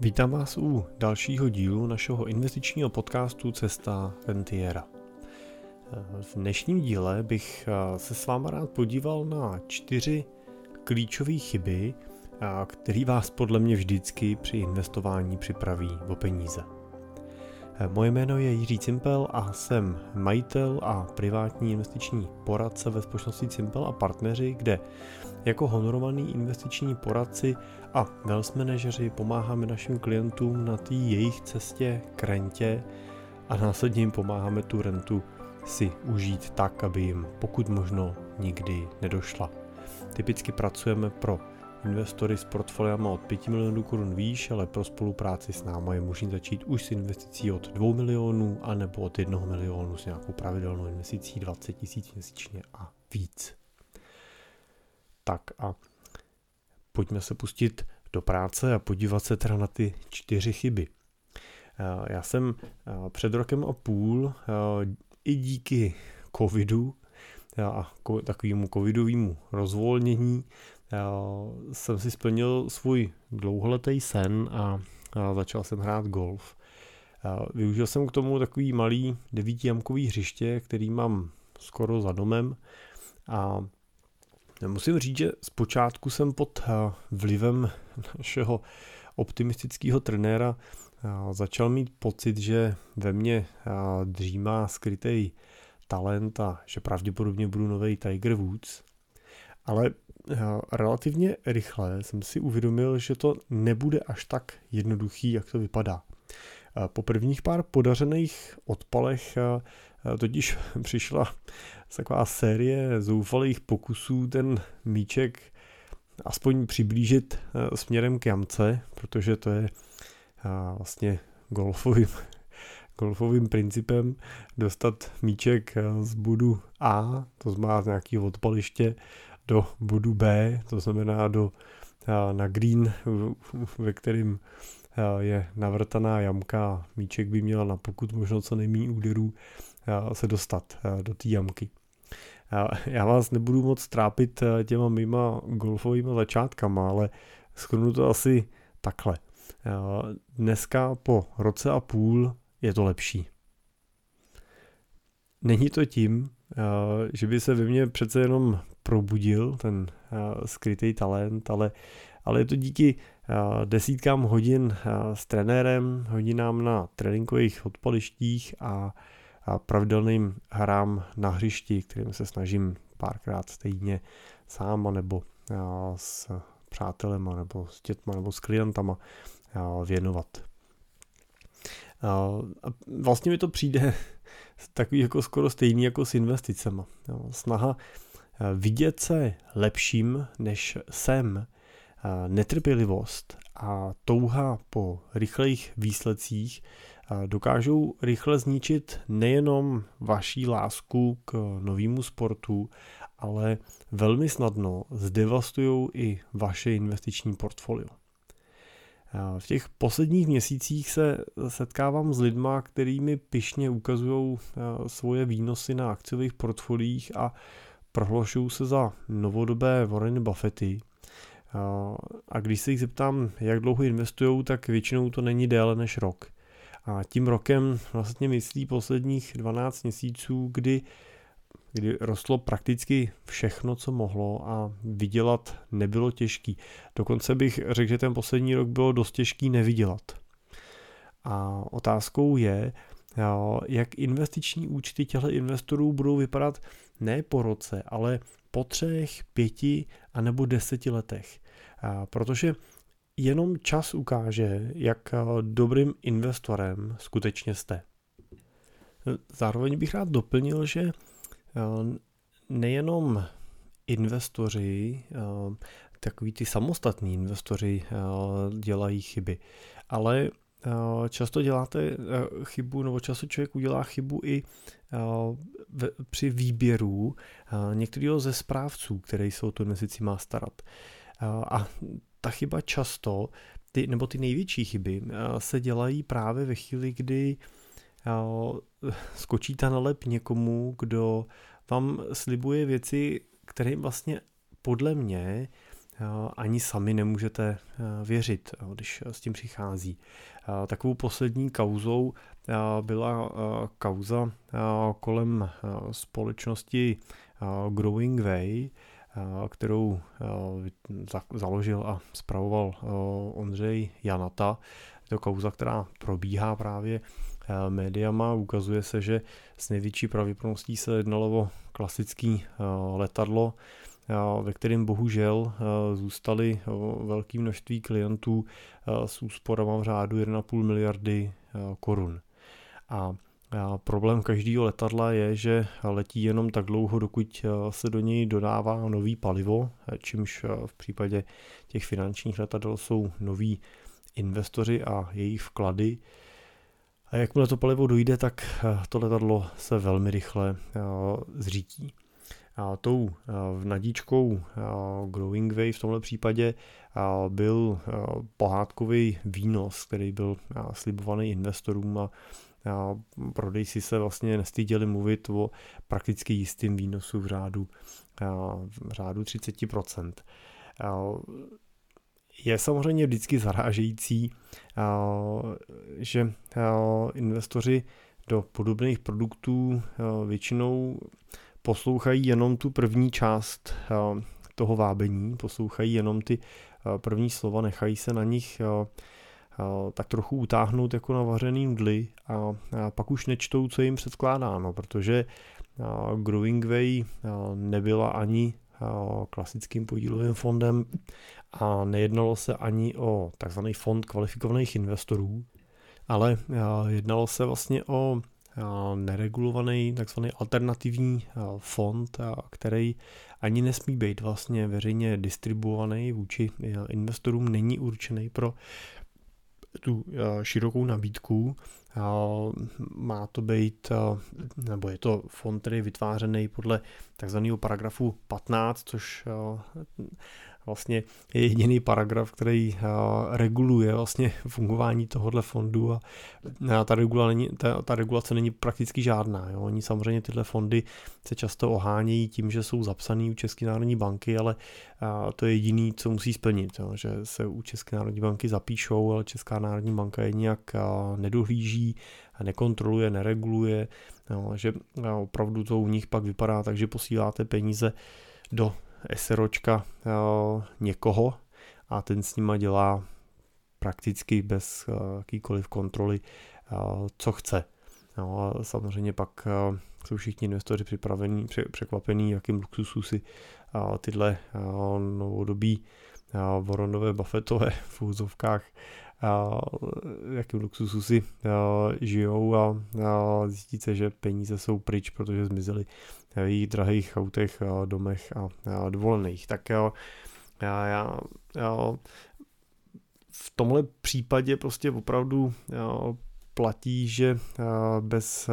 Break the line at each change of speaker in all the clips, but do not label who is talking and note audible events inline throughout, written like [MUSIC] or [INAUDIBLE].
Vítám vás u dalšího dílu našeho investičního podcastu Cesta Rentiera. V dnešním díle bych se s váma rád podíval na čtyři klíčové chyby, které vás podle mě vždycky při investování připraví o peníze. Moje jméno je Jiří Cimpel a jsem majitel a privátní investiční poradce ve společnosti Cimpel a partneři, kde jako honorovaný investiční poradci a wealth manažeři pomáháme našim klientům na té jejich cestě k rentě a následně jim pomáháme tu rentu si užít tak, aby jim pokud možno nikdy nedošla. Typicky pracujeme pro investory s portfoliama od 5 milionů korun výš, ale pro spolupráci s námi je možné začít už s investicí od 2 milionů a nebo od 1 milionu s nějakou pravidelnou investicí 20 tisíc měsíčně a víc. Tak a pojďme se pustit do práce a podívat se teda na ty čtyři chyby. Eh, já jsem eh, před rokem a půl eh, i díky covidu a takovému covidovému rozvolnění jsem si splnil svůj dlouholetý sen a, začal jsem hrát golf. Využil jsem k tomu takový malý devítijamkový hřiště, který mám skoro za domem a musím říct, že zpočátku jsem pod vlivem našeho optimistického trenéra začal mít pocit, že ve mně dřímá skrytý talent a že pravděpodobně budu nový Tiger Woods. Ale relativně rychle jsem si uvědomil, že to nebude až tak jednoduchý, jak to vypadá. Po prvních pár podařených odpalech totiž [LAUGHS] přišla taková série zoufalých pokusů ten míček aspoň přiblížit směrem k jamce, protože to je vlastně golfovým, [LAUGHS] golfovým principem dostat míček z budu A, to znamená z nějakého odpaliště, do bodu B, to znamená do, na green, ve kterým je navrtaná jamka míček by měla na pokud možno co nejméně úderů se dostat do té jamky. Já vás nebudu moc trápit těma mýma golfovými začátkama, ale schrnu to asi takhle. Dneska po roce a půl je to lepší. Není to tím, že by se ve mně přece jenom probudil ten skrytý talent, ale, ale je to díky desítkám hodin s trenérem, hodinám na tréninkových odpolištích a, a pravidelným hrám na hřišti, kterým se snažím párkrát týdně sám, nebo s přátelema, nebo s dětma, nebo s klientama věnovat. Vlastně mi to přijde [LAUGHS] takový jako skoro stejný jako s investicema. Snaha vidět se lepším, než jsem, netrpělivost a touha po rychlejch výsledcích dokážou rychle zničit nejenom vaší lásku k novému sportu, ale velmi snadno zdevastují i vaše investiční portfolio. V těch posledních měsících se setkávám s lidma, kterými pišně ukazují svoje výnosy na akciových portfoliích a prohlašují se za novodobé Warren Buffety. A když se jich zeptám, jak dlouho investují, tak většinou to není déle než rok. A tím rokem vlastně myslí posledních 12 měsíců, kdy, kdy rostlo prakticky všechno, co mohlo a vydělat nebylo těžký. Dokonce bych řekl, že ten poslední rok bylo dost těžký nevydělat. A otázkou je, jak investiční účty těchto investorů budou vypadat ne po roce, ale po třech, pěti a nebo deseti letech. Protože jenom čas ukáže, jak dobrým investorem skutečně jste. Zároveň bych rád doplnil, že nejenom investoři, takový ty samostatní investoři dělají chyby, ale často děláte eh, chybu, nebo často člověk udělá chybu i eh, při výběru eh, některého ze správců, který se o tu investici má starat. A ta chyba často, ty, nebo ty největší chyby, se dělají právě ve chvíli, kdy skočíte na lep někomu, kdo vám slibuje věci, které vlastně podle mě ani sami nemůžete věřit, když s tím přichází. Takovou poslední kauzou byla kauza kolem společnosti Growing Way, kterou založil a spravoval Ondřej Janata. Je to kauza, která probíhá právě médiama. Ukazuje se, že s největší pravděpodobností se jednalo o klasický letadlo, ve kterém bohužel zůstali velké množství klientů s úsporama v řádu 1,5 miliardy korun. A Problém každého letadla je, že letí jenom tak dlouho, dokud se do něj dodává nový palivo, čímž v případě těch finančních letadel jsou noví investoři a jejich vklady. A jakmile to palivo dojde, tak to letadlo se velmi rychle zřítí. Tou nadíčkou Growing Way v tomhle případě byl pohádkový výnos, který byl slibovaný investorům a prodejci se vlastně nestyděli mluvit o prakticky jistým výnosu v řádu, v řádu 30%. Je samozřejmě vždycky zarážející, že investoři do podobných produktů většinou poslouchají jenom tu první část toho vábení, poslouchají jenom ty první slova, nechají se na nich tak trochu utáhnout jako na vařený nudly a, pak už nečtou, co jim předkládáno, protože Growing Way nebyla ani klasickým podílovým fondem a nejednalo se ani o takzvaný fond kvalifikovaných investorů, ale jednalo se vlastně o neregulovaný takzvaný alternativní fond, který ani nesmí být vlastně veřejně distribuovaný vůči investorům, není určený pro tu širokou nabídku. Má to být, nebo je to fond, je vytvářený podle takzvaného paragrafu 15, což vlastně je jediný paragraf, který uh, reguluje vlastně fungování tohohle fondu a, ta, regula není, ta, ta regulace není prakticky žádná. Jo. Oni samozřejmě tyhle fondy se často ohánějí tím, že jsou zapsaný u České národní banky, ale uh, to je jediný, co musí splnit, jo, že se u České národní banky zapíšou, ale Česká národní banka je nějak uh, nedohlíží, nekontroluje, nereguluje, jo, že opravdu to u nich pak vypadá tak, že posíláte peníze do SROčka eh, někoho a ten s nima dělá prakticky bez eh, jakýkoliv kontroly, eh, co chce. No a samozřejmě pak jsou všichni investoři připravení, překvapení, jakým luxusu si tyhle novodobí Voronové Buffettové v úzovkách jakým luxusu si žijou a zjistit se, že peníze jsou pryč, protože zmizely jejich drahých autech, domech a dovolených. Tak jo, já, já, já v tomhle případě prostě opravdu platí, že bez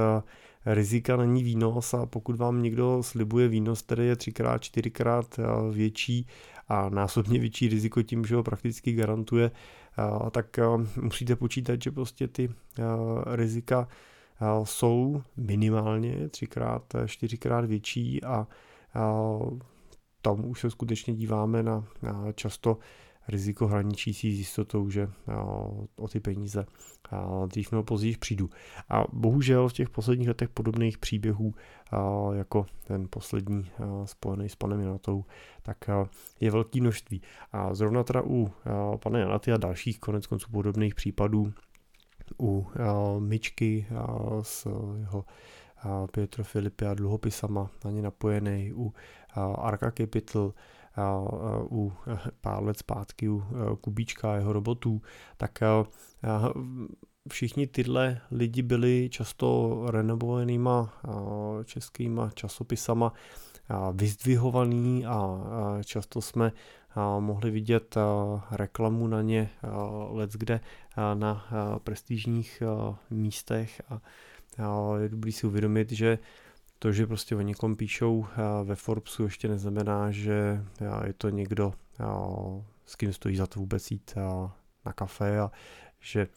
rizika není výnos a pokud vám někdo slibuje výnos, který je třikrát, čtyřikrát větší a násobně větší riziko tím, že ho prakticky garantuje, tak musíte počítat, že prostě ty rizika jsou minimálně třikrát, čtyřikrát větší a tam už se skutečně díváme na, na často riziko hraničící s jistotou, že o ty peníze dřív nebo později přijdu. A bohužel v těch posledních letech podobných příběhů, jako ten poslední spojený s panem Janatou, tak je velký množství. A zrovna teda u pana Janaty a dalších konec konců podobných případů, u Myčky s jeho Pietro Filipy a dluhopisama na ně napojený, u Arka Capital, u pár let zpátky u Kubíčka a jeho robotů, tak všichni tyhle lidi byli často renovovanýma českýma časopisama vyzdvihovaný a často jsme mohli vidět reklamu na ně let kde na prestižních místech a je dobrý si uvědomit, že to, že prostě o někom píšou ve Forbesu, ještě neznamená, že je to někdo, s kým stojí za to vůbec jít na kafe a že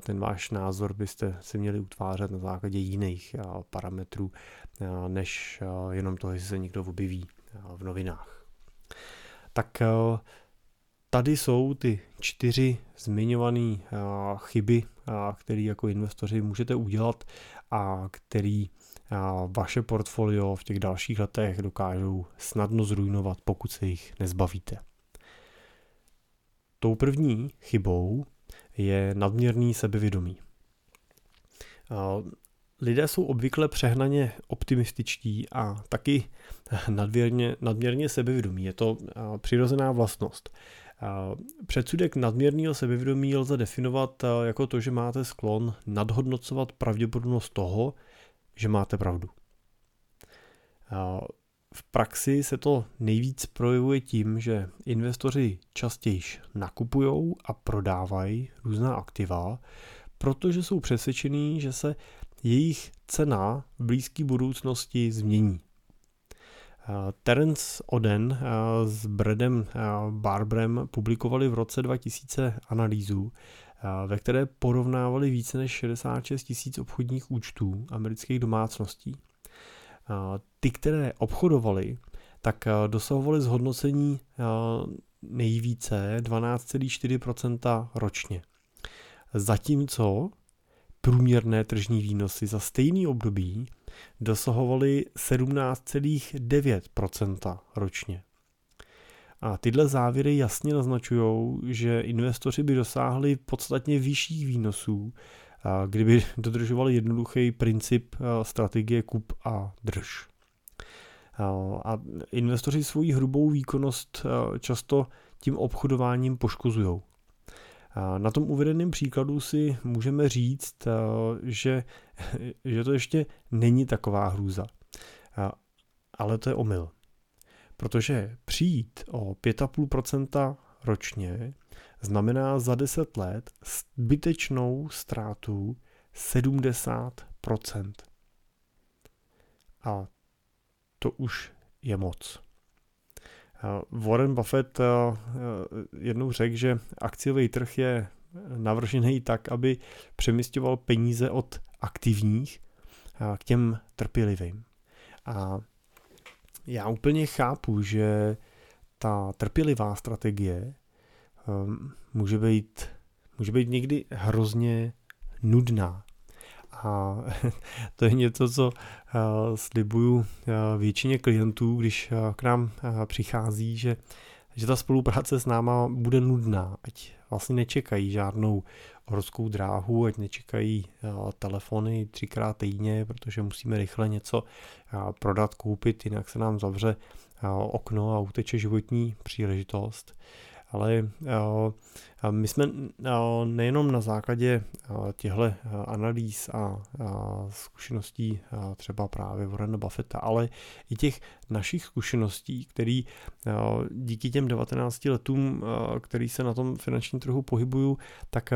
ten váš názor byste si měli utvářet na základě jiných parametrů, než jenom to, jestli se někdo objeví v novinách. Tak tady jsou ty čtyři zmiňované chyby, které jako investoři můžete udělat a který vaše portfolio v těch dalších letech dokážou snadno zrujnovat, pokud se jich nezbavíte. Tou první chybou je nadměrný sebevědomí. Lidé jsou obvykle přehnaně optimističtí a taky nadměrně, nadměrně sebevědomí. Je to přirozená vlastnost. Předsudek nadměrného sebevědomí lze definovat jako to, že máte sklon nadhodnocovat pravděpodobnost toho, že máte pravdu. V praxi se to nejvíc projevuje tím, že investoři častěji nakupují a prodávají různá aktiva, protože jsou přesvědčení, že se jejich cena v blízké budoucnosti změní. Terence Oden s Bradem Barbrem publikovali v roce 2000 analýzu, ve které porovnávali více než 66 tisíc obchodních účtů amerických domácností. Ty, které obchodovali, tak dosahovaly zhodnocení nejvíce 12,4% ročně. Zatímco průměrné tržní výnosy za stejný období dosahovaly 17,9% ročně. A tyhle závěry jasně naznačují, že investoři by dosáhli podstatně vyšších výnosů, kdyby [LAUGHS] dodržovali jednoduchý princip strategie kup a drž. A investoři svoji hrubou výkonnost často tím obchodováním poškozují. Na tom uvedeném příkladu si můžeme říct, že, [LAUGHS] že to ještě není taková hrůza. Ale to je omyl. Protože přijít o 5,5% ročně znamená za 10 let zbytečnou ztrátu 70%. A to už je moc. Warren Buffett jednou řekl, že akciový trh je navržený tak, aby přemysťoval peníze od aktivních k těm trpělivým. A já úplně chápu, že ta trpělivá strategie může být, může být někdy hrozně nudná. A [LAUGHS] to je něco, co slibuju většině klientů, když k nám přichází, že, že ta spolupráce s náma bude nudná, ať vlastně nečekají žádnou horskou dráhu, ať nečekají telefony třikrát týdně, protože musíme rychle něco prodat, koupit, jinak se nám zavře okno a uteče životní příležitost ale eh, my jsme eh, nejenom na základě eh, těchto analýz a zkušeností třeba právě Warren Buffetta, ale i těch našich zkušeností, který díky těm 19 letům, který se na tom finančním trhu pohybuju, tak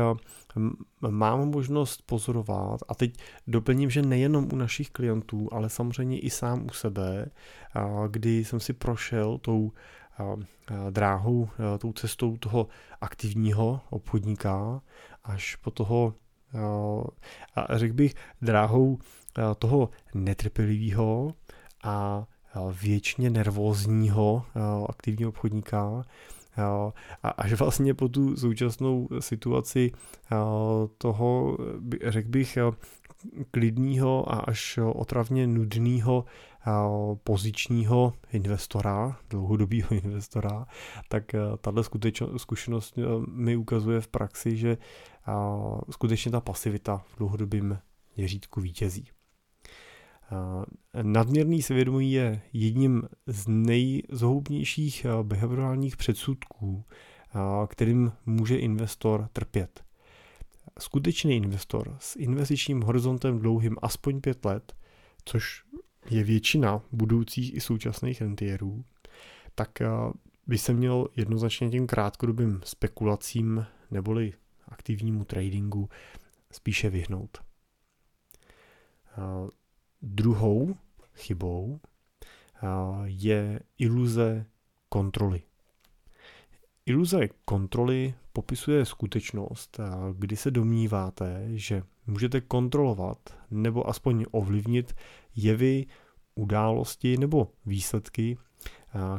mám možnost pozorovat a teď doplním, že nejenom u našich klientů, ale samozřejmě i sám u sebe, kdy jsem si prošel tou dráhou, tou cestou toho aktivního obchodníka až po toho, řekl bych, dráhou toho netrpělivého a věčně nervózního aktivního obchodníka, a až vlastně po tu současnou situaci toho, řekl bych, klidního a až otravně nudného pozičního investora, dlouhodobého [LAUGHS] investora, tak eh, tahle zkušenost eh, mi ukazuje v praxi, že skutečně ta pasivita v dlouhodobém měřítku vítězí. Nadměrný svědomí je jedním z nejzhoubnějších eh, behaviorálních předsudků, kterým může investor trpět. Skutečný investor s investičním horizontem dlouhým aspoň pět let, což je většina budoucích i současných rentierů, tak eh, by se měl jednoznačně tím krátkodobým spekulacím neboli aktivnímu tradingu spíše vyhnout. Eh, druhou chybou eh, je iluze kontroly. Iluze kontroly popisuje skutečnost, kdy se domníváte, že můžete kontrolovat nebo aspoň ovlivnit jevy, události nebo výsledky,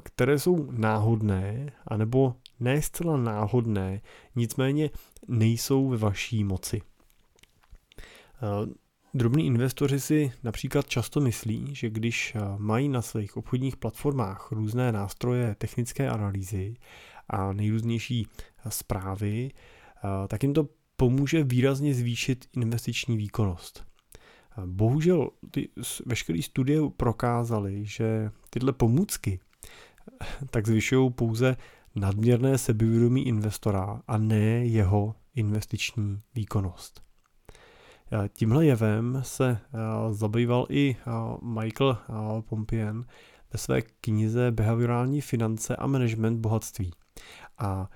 které jsou náhodné, anebo ne zcela náhodné, nicméně nejsou ve vaší moci. Drobní investoři si například často myslí, že když mají na svých obchodních platformách různé nástroje technické analýzy a nejrůznější zprávy, tak jim to pomůže výrazně zvýšit investiční výkonnost. Bohužel ty veškeré studie prokázaly, že tyhle pomůcky tak zvyšují pouze nadměrné sebevědomí investora a ne jeho investiční výkonnost. Tímhle jevem se zabýval i Michael Pompien ve své knize Behaviorální finance a management bohatství. A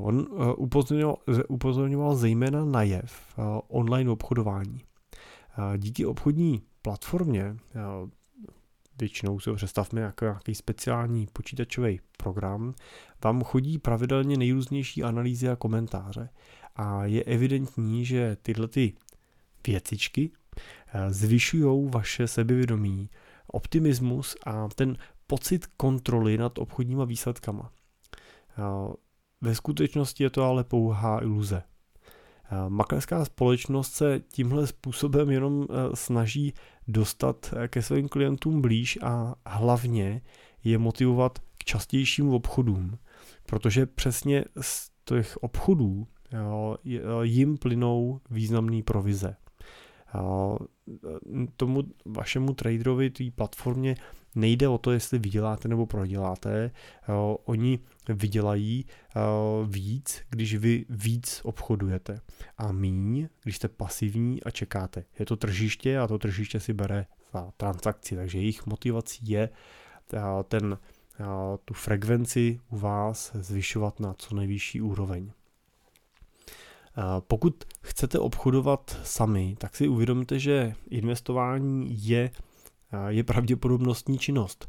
on upozorňoval, upozorňoval zejména na jev online obchodování. Díky obchodní platformě, většinou si ho představme jako nějaký speciální počítačový program, vám chodí pravidelně nejrůznější analýzy a komentáře. A je evidentní, že tyhle ty věcičky zvyšují vaše sebevědomí, optimismus a ten pocit kontroly nad obchodníma výsledkama. Ve skutečnosti je to ale pouhá iluze. Maklerská společnost se tímhle způsobem jenom e, snaží dostat e, ke svým klientům blíž a hlavně je motivovat k častějším obchodům, protože přesně z těch obchodů jim plynou významné provize. Tomu vašemu traderovi, té platformě, nejde o to, jestli vyděláte nebo proděláte. Oni vydělají víc, když vy víc obchodujete. A míň, když jste pasivní a čekáte. Je to tržiště a to tržiště si bere za transakci, takže jejich motivací je ten, tu frekvenci u vás zvyšovat na co nejvyšší úroveň. Pokud chcete obchodovat sami, tak si uvědomte, že investování je, je pravděpodobnostní činnost.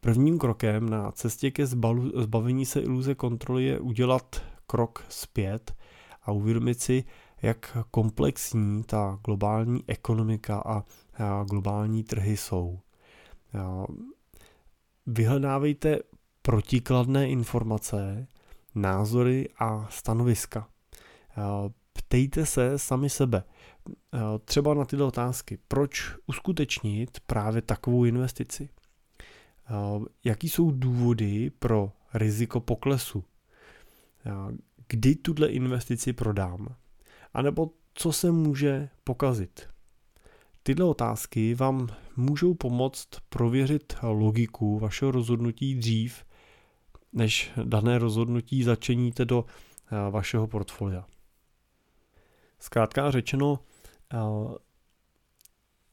Prvním krokem na cestě ke zbavení se iluze kontroly je udělat krok zpět a uvědomit si, jak komplexní ta globální ekonomika a globální trhy jsou. Vyhledávejte protikladné informace, názory a stanoviska. Ptejte se sami sebe, třeba na tyto otázky. Proč uskutečnit právě takovou investici? Jaký jsou důvody pro riziko poklesu? Kdy tuhle investici prodám? A nebo co se může pokazit? Tyhle otázky vám můžou pomoct prověřit logiku vašeho rozhodnutí dřív, než dané rozhodnutí začeníte do vašeho portfolia. Zkrátka řečeno,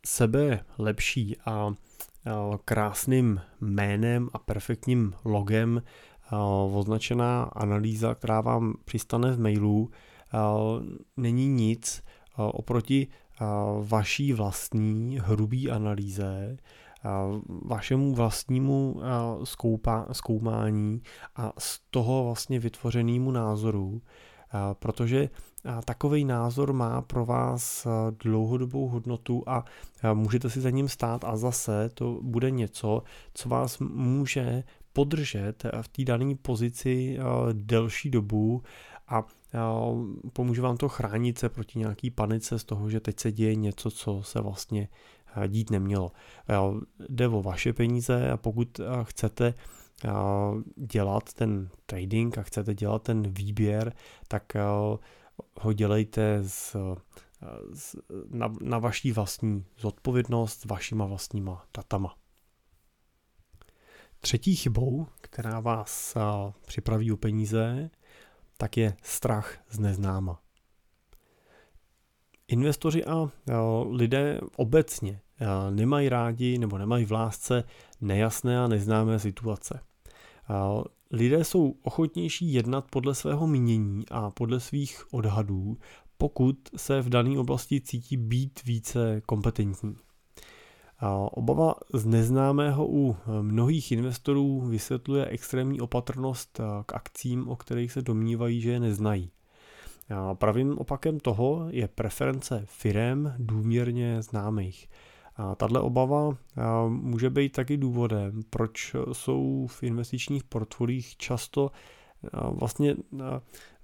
sebe lepší a krásným jménem a perfektním logem označená analýza, která vám přistane v mailu, není nic oproti vaší vlastní hrubý analýze, vašemu vlastnímu zkoupa, zkoumání a z toho vlastně vytvořenému názoru, protože takový názor má pro vás dlouhodobou hodnotu a můžete si za ním stát a zase to bude něco, co vás může podržet v té dané pozici delší dobu a pomůže vám to chránit se proti nějaký panice z toho, že teď se děje něco, co se vlastně dít nemělo. Jde o vaše peníze a pokud chcete dělat ten trading a chcete dělat ten výběr, tak ho dělejte z, z, na, na vaší vlastní zodpovědnost s vašima vlastníma datama. Třetí chybou, která vás připraví o peníze, tak je strach z neznáma. Investoři a lidé obecně nemají rádi nebo nemají v lásce nejasné a neznámé situace. Lidé jsou ochotnější jednat podle svého mínění a podle svých odhadů, pokud se v dané oblasti cítí být více kompetentní. Obava z neznámého u mnohých investorů vysvětluje extrémní opatrnost k akcím, o kterých se domnívají, že je neznají. Pravým opakem toho je preference firem důměrně známých. Tahle obava může být taky důvodem, proč jsou v investičních portfolích často vlastně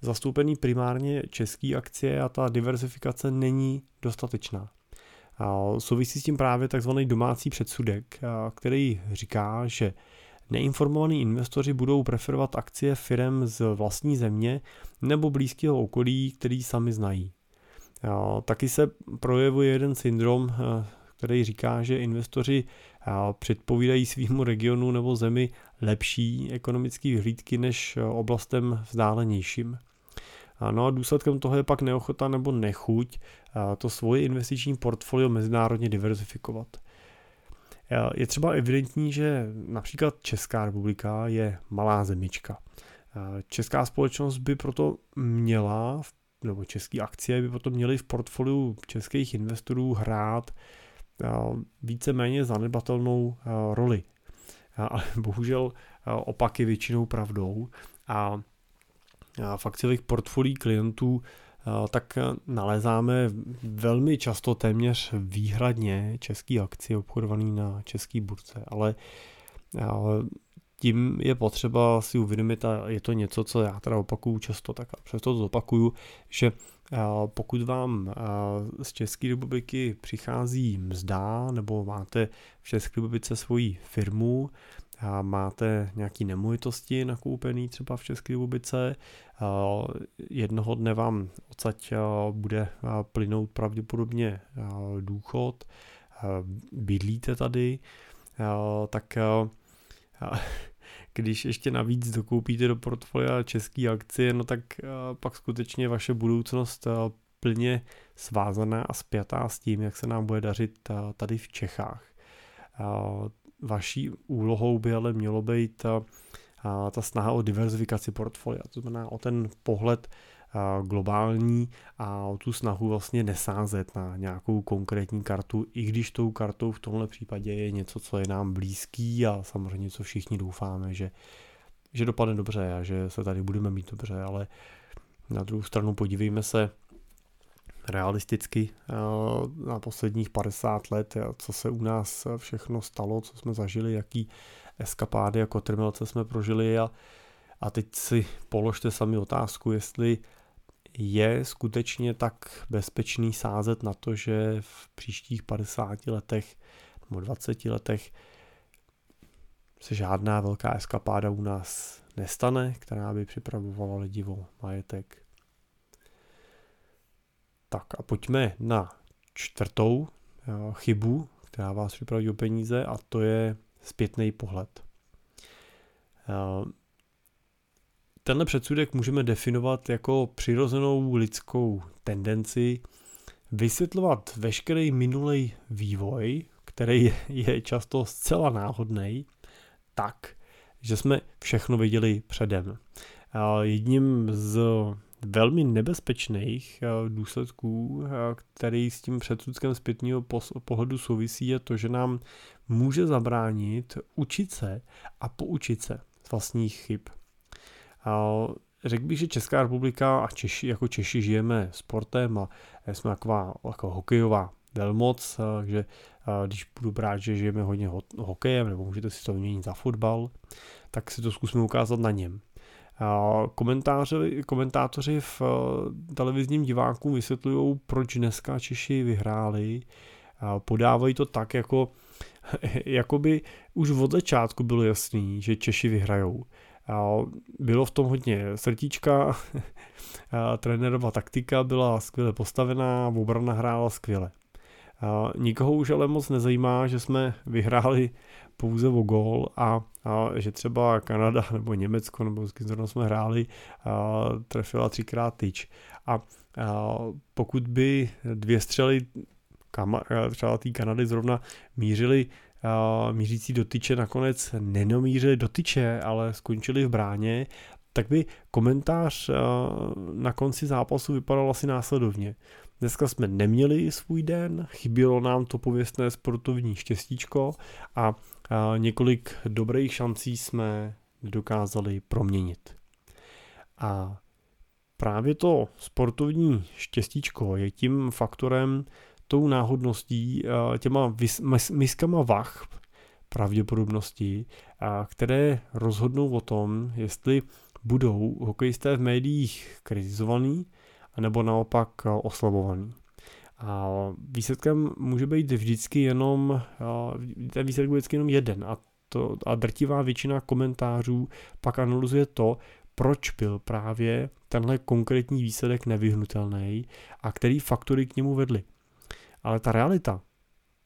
zastoupený primárně české akcie a ta diversifikace není dostatečná. Souvisí s tím právě takzvaný domácí předsudek, který říká, že neinformovaní investoři budou preferovat akcie firm z vlastní země nebo blízkého okolí, který sami znají. Taky se projevuje jeden syndrom, který říká, že investoři předpovídají svýmu regionu nebo zemi lepší ekonomické vyhlídky než oblastem vzdálenějším. No a důsledkem toho je pak neochota nebo nechuť to svoje investiční portfolio mezinárodně diverzifikovat. Je třeba evidentní, že například Česká republika je malá zemička. Česká společnost by proto měla, nebo české akcie by proto měly v portfoliu českých investorů hrát víceméně zanedbatelnou roli. Ale bohužel opak je většinou pravdou a v akciových portfolií klientů tak nalézáme velmi často téměř výhradně české akcie obchodované na české burce, ale tím je potřeba si uvědomit, a je to něco, co já teda opakuju často, tak a přesto to zopakuju, že pokud vám z České republiky přichází mzda nebo máte v České republice svoji firmu, a máte nějaké nemovitosti nakoupené třeba v České republice, jednoho dne vám odsaď bude plynout pravděpodobně důchod, bydlíte tady, tak když ještě navíc dokoupíte do portfolia české akcie, no tak pak skutečně vaše budoucnost plně svázaná a spjatá s tím, jak se nám bude dařit tady v Čechách. Vaší úlohou by ale mělo být ta, ta snaha o diverzifikaci portfolia, to znamená o ten pohled globální a o tu snahu vlastně nesázet na nějakou konkrétní kartu, i když tou kartou v tomhle případě je něco, co je nám blízký a samozřejmě co všichni doufáme, že, že dopadne dobře a že se tady budeme mít dobře, ale na druhou stranu podívejme se realisticky na posledních 50 let, co se u nás všechno stalo, co jsme zažili, jaký eskapády a kotrmelce jsme prožili a, a teď si položte sami otázku, jestli je skutečně tak bezpečný sázet na to, že v příštích 50 letech nebo 20 letech se žádná velká eskapáda u nás nestane, která by připravovala lidi o majetek. Tak a pojďme na čtvrtou chybu, která vás připraví o peníze a to je zpětný pohled. Tenhle předsudek můžeme definovat jako přirozenou lidskou tendenci vysvětlovat veškerý minulý vývoj, který je často zcela náhodný, tak, že jsme všechno viděli předem. Jedním z velmi nebezpečných důsledků, který s tím předsudkem zpětního pohledu souvisí, je to, že nám může zabránit učit se a poučit se z vlastních chyb. Řekl bych, že Česká republika a Češi, jako Češi žijeme sportem a jsme taková jako hokejová velmoc, takže když budu brát, že žijeme hodně hokejem, nebo můžete si to vyměnit za fotbal, tak si to zkusíme ukázat na něm. Komentátoři v eh, televizním diváku vysvětlují, proč dneska Češi vyhráli. Podávají to tak, jako, [LAUGHS] jako by už od začátku bylo jasný, že Češi vyhrajou. Bylo v tom hodně srdíčka, [LAUGHS] trenérová taktika byla skvěle postavená, obrana hrála skvěle. Nikoho už ale moc nezajímá, že jsme [LAUGHS] vyhráli pouze o gól a, a že třeba Kanada [LAUGHS] nebo Německo nebo s kým jsme hráli a trefila třikrát tyč. A, a pokud by dvě střely třeba té Kanady zrovna mířili a, mířící do tyče nakonec nenomířili do tyče, ale skončili v bráně, tak by komentář na konci zápasu vypadal asi následovně. Dneska jsme neměli svůj den, chybělo nám to pověstné sportovní štěstíčko a několik dobrých šancí jsme dokázali proměnit. A právě to sportovní štěstíčko je tím faktorem, tou náhodností, těma miskama vach pravděpodobnosti, které rozhodnou o tom, jestli budou hokejisté v médiích kritizovaný, anebo naopak oslavovaný. A výsledkem může být vždycky jenom, ten výsledek bude vždycky jenom jeden a, to, a drtivá většina komentářů pak analyzuje to, proč byl právě tenhle konkrétní výsledek nevyhnutelný a který faktory k němu vedly. Ale ta realita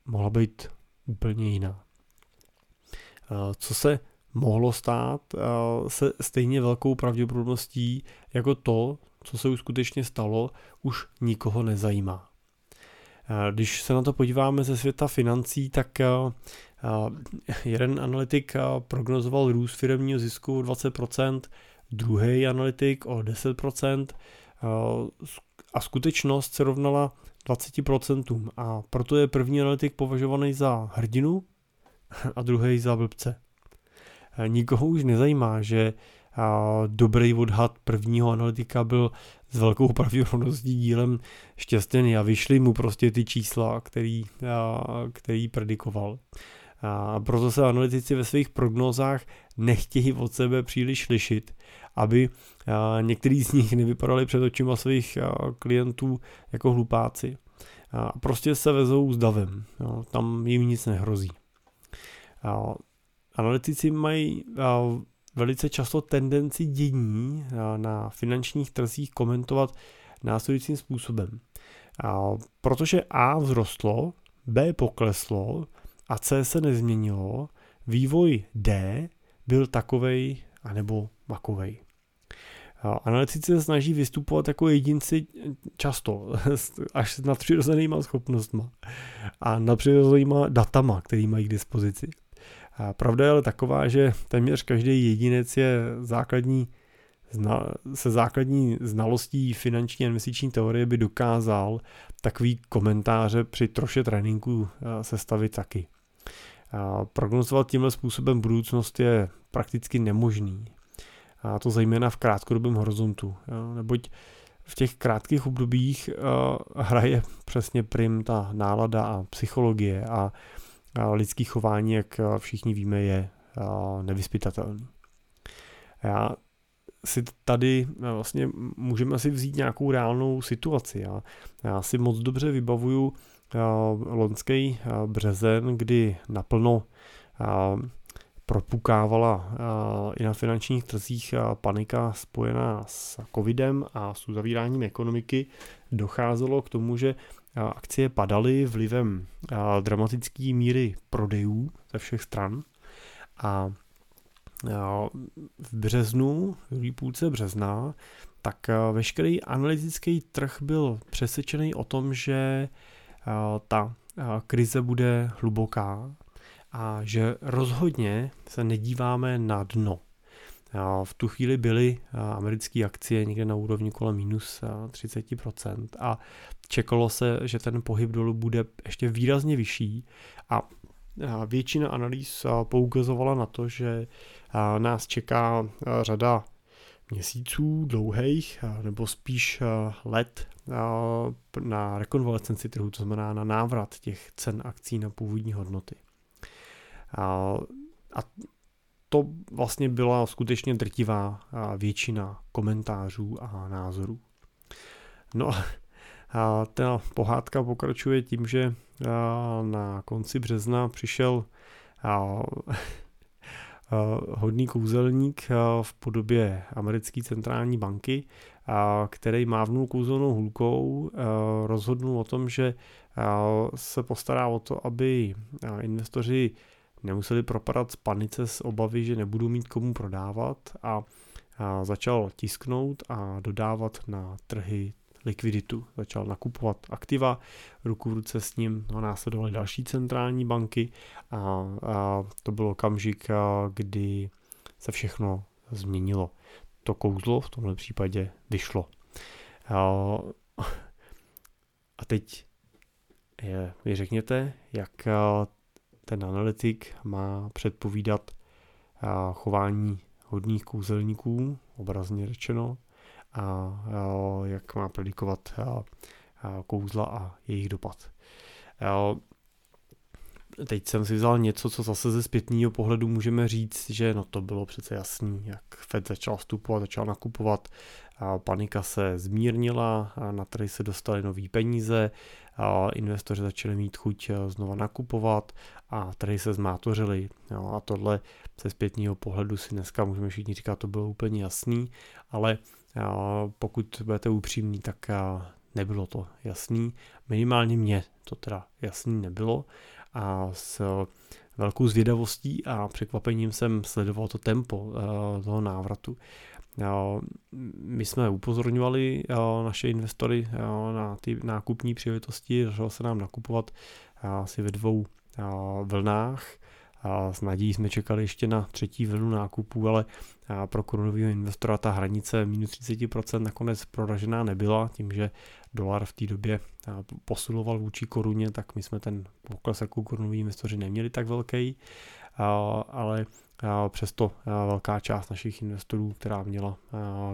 mohla být úplně jiná. Co se mohlo stát se stejně velkou pravděpodobností jako to, co se už skutečně stalo, už nikoho nezajímá. Když se na to podíváme ze světa financí, tak jeden analytik prognozoval růst firmního zisku o 20%, druhý analytik o 10% a skutečnost se rovnala 20% a proto je první analytik považovaný za hrdinu a druhý za blbce. Nikoho už nezajímá, že dobrý odhad prvního analytika byl s velkou pravděpodobností dílem šťastný a vyšly mu prostě ty čísla, který, který predikoval. A proto se analytici ve svých prognózách nechtějí od sebe příliš lišit, aby některý z nich nevypadali před očima svých klientů jako hlupáci. A prostě se vezou s davem, tam jim nic nehrozí. Analytici mají velice často tendenci dění na finančních trzích komentovat následujícím způsobem. Protože A vzrostlo, B pokleslo a C se nezměnilo, vývoj D byl takovej anebo makovej. Analytici se snaží vystupovat jako jedinci často, [LAUGHS] až s nadpřirozenýma schopnostma a nadpřirozenýma datama, který mají k dispozici. A pravda je ale taková, že téměř každý jedinec je základní, se základní znalostí finanční a investiční teorie by dokázal takový komentáře při troše tréninku sestavit taky. Prognozovat tímhle způsobem budoucnost je prakticky nemožný. A to zejména v krátkodobém horizontu. Neboť v těch krátkých obdobích hraje přesně prim ta nálada a psychologie a lidský chování, jak všichni víme, je nevyspytatelný. Já si tady vlastně můžeme si vzít nějakou reálnou situaci. Já, já si moc dobře vybavuju loňský březen, kdy naplno propukávala i na finančních trzích panika spojená s covidem a s uzavíráním ekonomiky. Docházelo k tomu, že akcie padaly vlivem dramatické míry prodejů ze všech stran a v březnu, v půlce března, tak veškerý analytický trh byl přesvědčený o tom, že ta krize bude hluboká a že rozhodně se nedíváme na dno. V tu chvíli byly americké akcie někde na úrovni kolem minus 30% a čekalo se, že ten pohyb dolů bude ještě výrazně vyšší a většina analýz poukazovala na to, že nás čeká řada měsíců dlouhých, nebo spíš let na rekonvalescenci trhu, to znamená na návrat těch cen akcí na původní hodnoty. A to vlastně byla skutečně drtivá většina komentářů a názorů. No a ta pohádka pokračuje tím, že na konci března přišel hodný kouzelník v podobě americké centrální banky, který mávnul kouzelnou hůlkou, rozhodnul o tom, že se postará o to, aby investoři nemuseli propadat z panice z obavy, že nebudou mít komu prodávat a začal tisknout a dodávat na trhy likviditu. Začal nakupovat aktiva, ruku v ruce s ním no, následovaly další centrální banky a, a to byl okamžik, kdy se všechno změnilo. To kouzlo v tomhle případě vyšlo. A, a teď je, vy řekněte, jak ten analytik má předpovídat chování hodných kouzelníků, obrazně řečeno, a jak má predikovat kouzla a jejich dopad. Teď jsem si vzal něco, co zase ze zpětného pohledu můžeme říct, že no to bylo přece jasný, jak Fed začal vstupovat, začal nakupovat, panika se zmírnila, na trhy se dostaly nové peníze, investoři začali mít chuť eh, znova nakupovat a trhy se zmátořily. Jo, a tohle ze zpětního pohledu si dneska můžeme všichni říkat, to bylo úplně jasný, ale pokud budete upřímní, tak nebylo to jasný. Minimálně mě to teda jasný nebylo a s velkou zvědavostí a překvapením jsem sledoval to tempo toho návratu. My jsme upozorňovali naše investory na ty nákupní příležitosti, začalo se nám nakupovat asi ve dvou vlnách. S nadějí jsme čekali ještě na třetí vlnu nákupů, ale pro korunového investora ta hranice minus 30% nakonec proražená nebyla, tím, že dolar v té době posiloval vůči koruně, tak my jsme ten pokles jako korunoví investoři neměli tak velký, ale přesto velká část našich investorů, která měla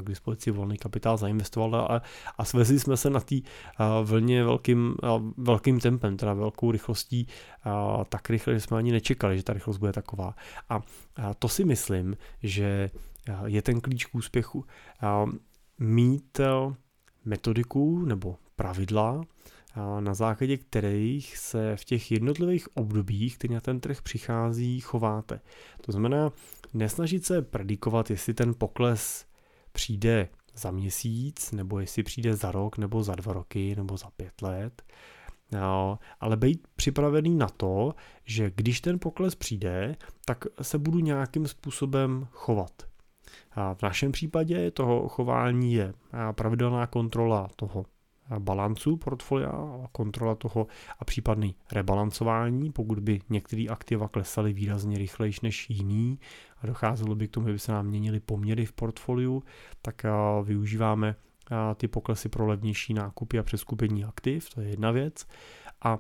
k dispozici volný kapitál, zainvestovala a, a svezli jsme se na té vlně velkým, velkým tempem, teda velkou rychlostí, tak rychle, že jsme ani nečekali, že ta rychlost bude taková. A to si myslím, že je ten klíč k úspěchu. Mít metodiku nebo pravidla, na základě kterých se v těch jednotlivých obdobích, kdy na ten trh přichází, chováte. To znamená, nesnažit se predikovat, jestli ten pokles přijde za měsíc, nebo jestli přijde za rok, nebo za dva roky, nebo za pět let, No, ale být připravený na to, že když ten pokles přijde, tak se budu nějakým způsobem chovat. A v našem případě toho chování je pravidelná kontrola toho balancu portfolia, kontrola toho a případný rebalancování, pokud by některé aktiva klesaly výrazně rychleji než jiný a docházelo by k tomu, že by se nám měnily poměry v portfoliu, tak využíváme ty poklesy pro levnější nákupy a přeskupení aktiv, to je jedna věc. A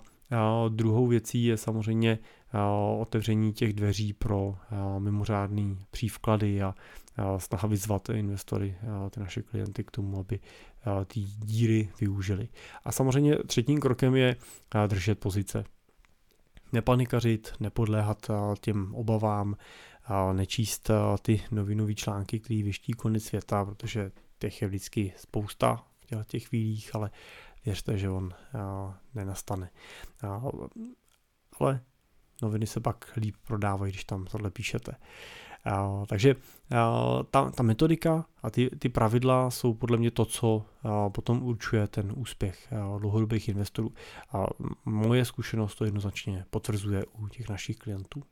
druhou věcí je samozřejmě otevření těch dveří pro mimořádný přívklady a snaha vyzvat investory, ty naše klienty k tomu, aby ty díry využili. A samozřejmě třetím krokem je držet pozice. Nepanikařit, nepodléhat těm obavám, nečíst ty novinové články, které vyští konec světa, protože těch je vždycky spousta v těch chvílích, ale věřte, že on nenastane. Ale noviny se pak líp prodávají, když tam tohle píšete. Takže ta, ta metodika a ty, ty pravidla jsou podle mě to, co potom určuje ten úspěch dlouhodobých investorů. A moje zkušenost to jednoznačně potvrzuje u těch našich klientů.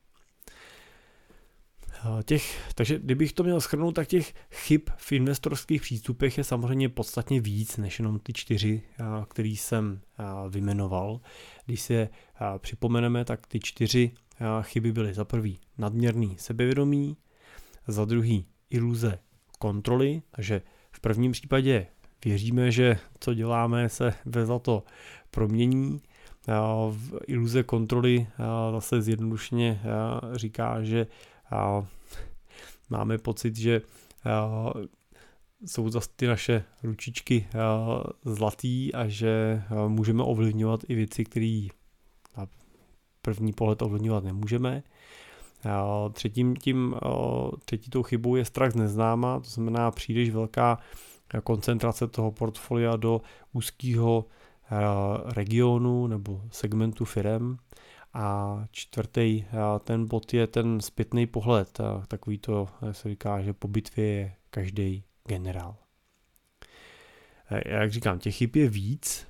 Těch, takže kdybych to měl schrnout, tak těch chyb v investorských přístupech je samozřejmě podstatně víc než jenom ty čtyři, který jsem vymenoval. Když si připomeneme, tak ty čtyři chyby byly za prvý nadměrný sebevědomí, za druhý iluze kontroly, takže v prvním případě věříme, že co děláme se ve za to promění. V iluze kontroly zase zjednodušeně říká, že máme pocit, že jsou zase ty naše ručičky zlatý a že můžeme ovlivňovat i věci, které na první pohled ovlivňovat nemůžeme. Třetím tím, třetí tou chybou je strach z neznáma, to znamená příliš velká koncentrace toho portfolia do úzkého regionu nebo segmentu firem. A čtvrtý ten bod je ten zpětný pohled, takový to se říká, že po bitvě je každý generál. Jak říkám, těch chyb je víc,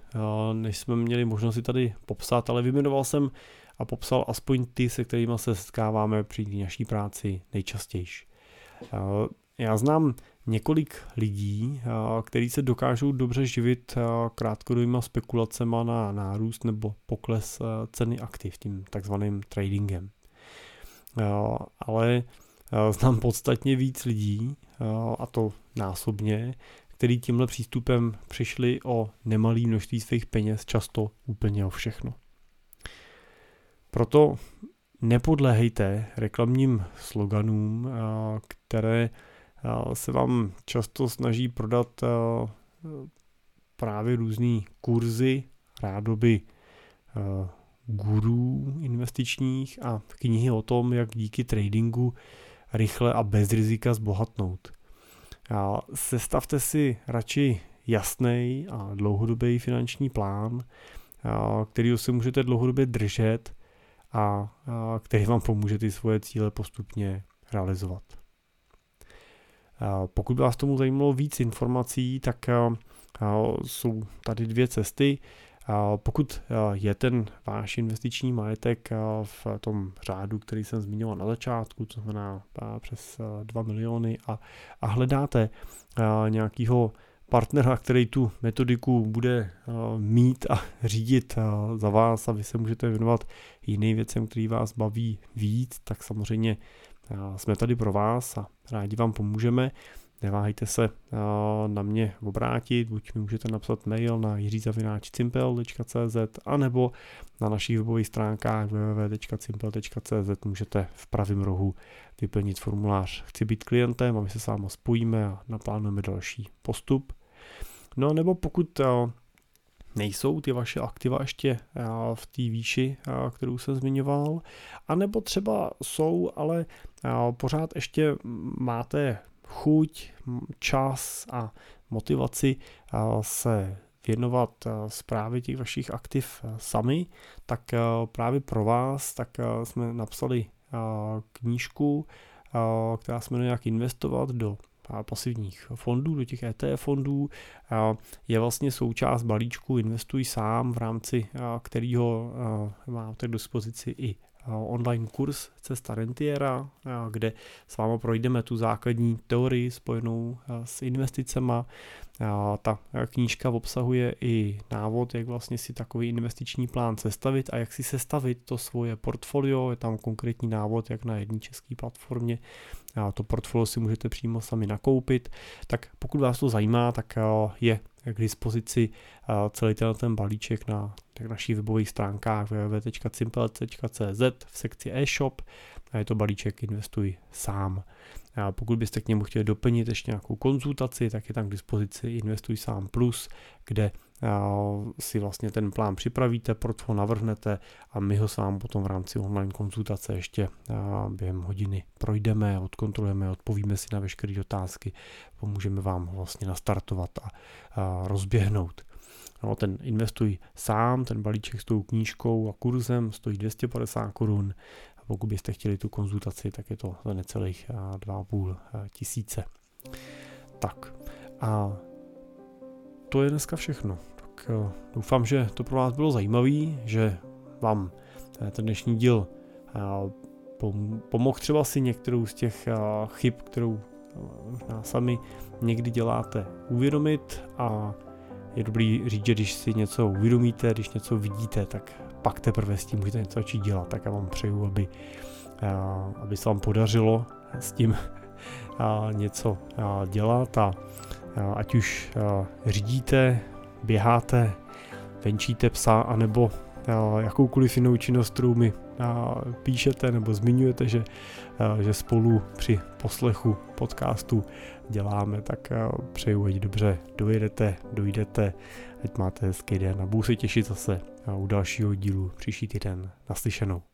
než jsme měli možnost si tady popsat, ale vyjmenoval jsem a popsal aspoň ty, se kterými se setkáváme při naší práci nejčastěji. Já znám několik lidí, kteří se dokážou dobře živit krátkodobými spekulacemi na nárůst nebo pokles ceny aktiv, tím takzvaným tradingem. Ale znám podstatně víc lidí, a to násobně, který tímhle přístupem přišli o nemalý množství svých peněz, často úplně o všechno. Proto nepodléhejte reklamním sloganům, které se vám často snaží prodat právě různé kurzy, rádoby gurů investičních a knihy o tom, jak díky tradingu rychle a bez rizika zbohatnout. A sestavte si radši jasný a dlouhodobý finanční plán, který se můžete dlouhodobě držet a který vám pomůže ty svoje cíle postupně realizovat. Pokud by vás tomu zajímalo víc informací, tak jsou tady dvě cesty. Pokud je ten váš investiční majetek v tom řádu, který jsem zmiňoval na začátku, to znamená přes 2 miliony a, a hledáte nějakého partnera, který tu metodiku bude mít a [LAUGHS] řídit za vás a vy se můžete věnovat jiným věcem, který vás baví víc, tak samozřejmě jsme tady pro vás a rádi vám pomůžeme. Neváhejte se na mě obrátit, buď mi můžete napsat mail na jiřizavináčcimpel.cz anebo na našich webových stránkách www.cimpel.cz můžete v pravém rohu vyplnit formulář Chci být klientem a my se s vámi spojíme a naplánujeme další postup. No nebo pokud nejsou ty vaše aktiva ještě v té výši, kterou jsem zmiňoval, anebo třeba jsou, ale pořád ještě máte chuť, čas a motivaci se věnovat zprávě těch vašich aktiv sami, tak právě pro vás tak jsme napsali knížku, která se jmenuje Jak investovat do pasivních fondů, do těch ETF fondů, je vlastně součást balíčku Investuj sám, v rámci kterého máte k dispozici i online kurz Cesta Rentiera, kde s vámi projdeme tu základní teorii spojenou s investicema. Ta knížka obsahuje i návod, jak vlastně si takový investiční plán sestavit a jak si sestavit to svoje portfolio. Je tam konkrétní návod, jak na jedné české platformě to portfolio si můžete přímo sami nakoupit. Tak pokud vás to zajímá, tak je k dispozici celý ten balíček na našich webových stránkách www.simple.cz v sekci e-shop a je to balíček Investuj sám. A pokud byste k němu chtěli doplnit ještě nějakou konzultaci, tak je tam k dispozici Investuj sám plus, kde si vlastně ten plán připravíte, portfolio navrhnete a my ho sám potom v rámci online konzultace ještě během hodiny projdeme, odkontrolujeme, odpovíme si na veškeré otázky, pomůžeme vám vlastně nastartovat a, rozběhnout. No, ten investuj sám, ten balíček s tou knížkou a kurzem stojí 250 korun a pokud byste chtěli tu konzultaci, tak je to za necelých 2,5 tisíce. Tak a to je dneska všechno. Tak doufám, že to pro vás bylo zajímavé, že vám ten dnešní díl pomohl třeba si některou z těch chyb, kterou možná sami někdy děláte, uvědomit a je dobrý říct, že když si něco uvědomíte, když něco vidíte, tak pak teprve s tím můžete něco začít dělat. Tak já vám přeju, aby, aby se vám podařilo s tím [LAUGHS] něco dělat a ať už řídíte, běháte, venčíte psa, anebo jakoukoliv jinou činnost, kterou mi píšete nebo zmiňujete, že, že spolu při poslechu podcastu děláme, tak přeju, ať dobře dojedete, dojdete, ať máte hezký den a budu se těšit zase u dalšího dílu příští týden. Naslyšenou.